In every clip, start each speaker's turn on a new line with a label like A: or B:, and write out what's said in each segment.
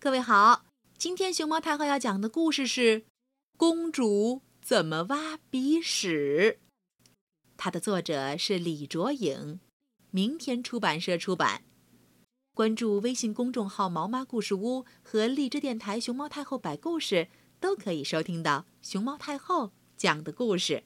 A: 各位好，今天熊猫太后要讲的故事是《公主怎么挖鼻屎》，它的作者是李卓颖，明天出版社出版。关注微信公众号“毛妈故事屋”和荔枝电台“熊猫太后摆故事”，都可以收听到熊猫太后讲的故事。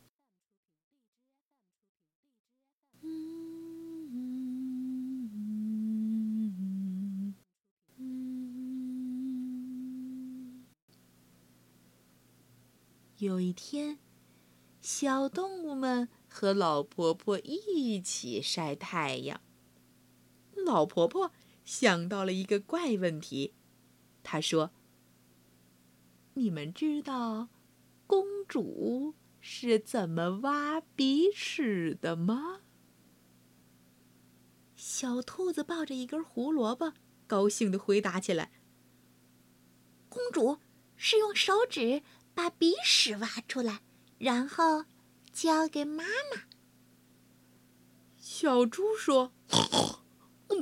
A: 有一天，小动物们和老婆婆一起晒太阳。老婆婆想到了一个怪问题，她说：“你们知道公主是怎么挖鼻屎的吗？”小兔子抱着一根胡萝卜，高兴地回答起来：“
B: 公主是用手指。”把鼻屎挖出来，然后交给妈妈。
A: 小猪说：“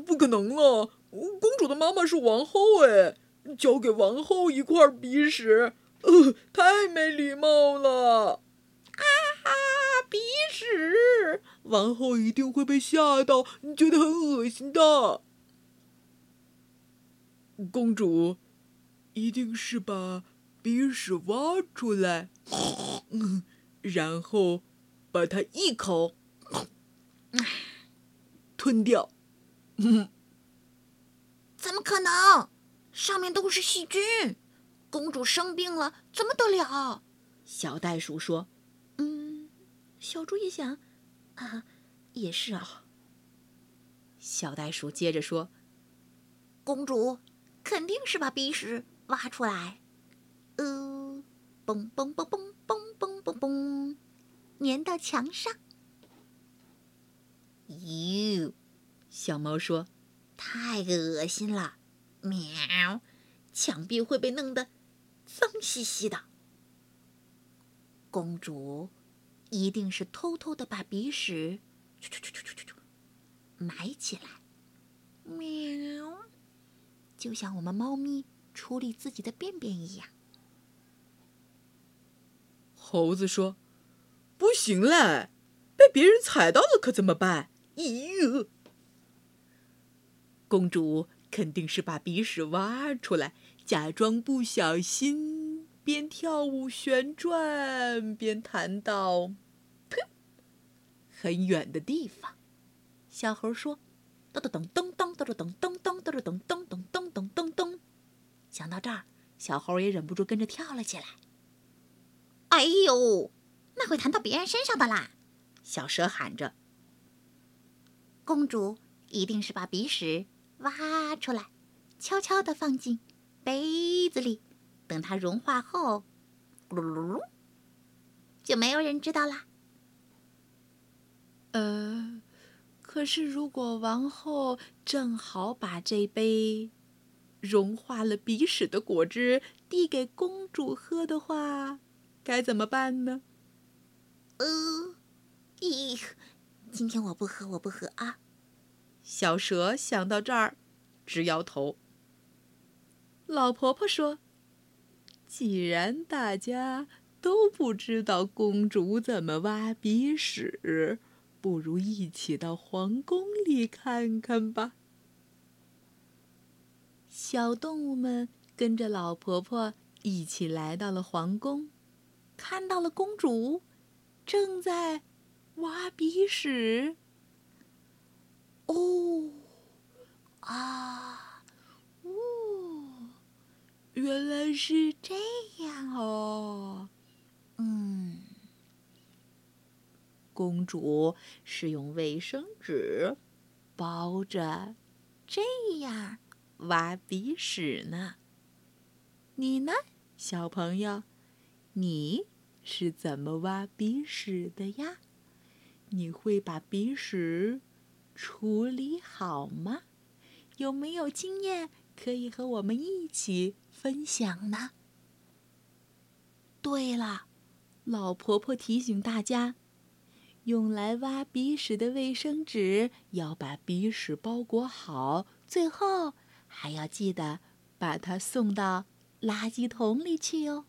C: 不可能了，公主的妈妈是王后哎，交给王后一块鼻屎，呃，太没礼貌了。”
A: 啊哈，鼻屎！
C: 王后一定会被吓到，觉得很恶心的。公主一定是把。鼻屎挖出来，嗯，然后把它一口吞掉。嗯，
B: 怎么可能？上面都是细菌，公主生病了怎么得了？
A: 小袋鼠说：“
B: 嗯。”小猪一想，啊，也是啊。
A: 小袋鼠接着说：“
B: 公主肯定是把鼻屎挖出来。”嘣嘣嘣嘣嘣嘣嘣嘣，粘到墙上。
A: 哟，小猫说：“
B: 太恶心了，喵！墙壁会被弄得脏兮兮的。”公主一定是偷偷的把鼻屎埋起来，喵！就像我们猫咪处理自己的便便一样。
C: 猴子说：“不行嘞，被别人踩到了可怎么办？”咦哟，
A: 公主肯定是把鼻屎挖出来，假装不小心，边跳舞旋转边弹到很远的地方。小猴说：“噔噔噔噔噔噔噔噔噔噔噔噔噔噔噔噔噔。”想到这儿，小猴也忍不住跟着跳了起来。
B: 哎呦，那会弹到别人身上的啦！
A: 小蛇喊着。
B: 公主一定是把鼻屎挖出来，悄悄地放进杯子里，等它融化后，咕噜噜噜，就没有人知道啦。
A: 呃，可是如果王后正好把这杯融化了鼻屎的果汁递给公主喝的话，该怎么办呢？
B: 呃，咦，今天我不喝，我不喝啊！
A: 小蛇想到这儿，直摇头。老婆婆说：“既然大家都不知道公主怎么挖鼻屎，不如一起到皇宫里看看吧。”小动物们跟着老婆婆一起来到了皇宫。看到了公主，正在挖鼻屎。
B: 哦，啊，哦，
A: 原来是这样哦。嗯，公主是用卫生纸包着，这样挖鼻屎呢。你呢，小朋友？你是怎么挖鼻屎的呀？你会把鼻屎处理好吗？有没有经验可以和我们一起分享呢？对了，老婆婆提醒大家，用来挖鼻屎的卫生纸要把鼻屎包裹好，最后还要记得把它送到垃圾桶里去哦。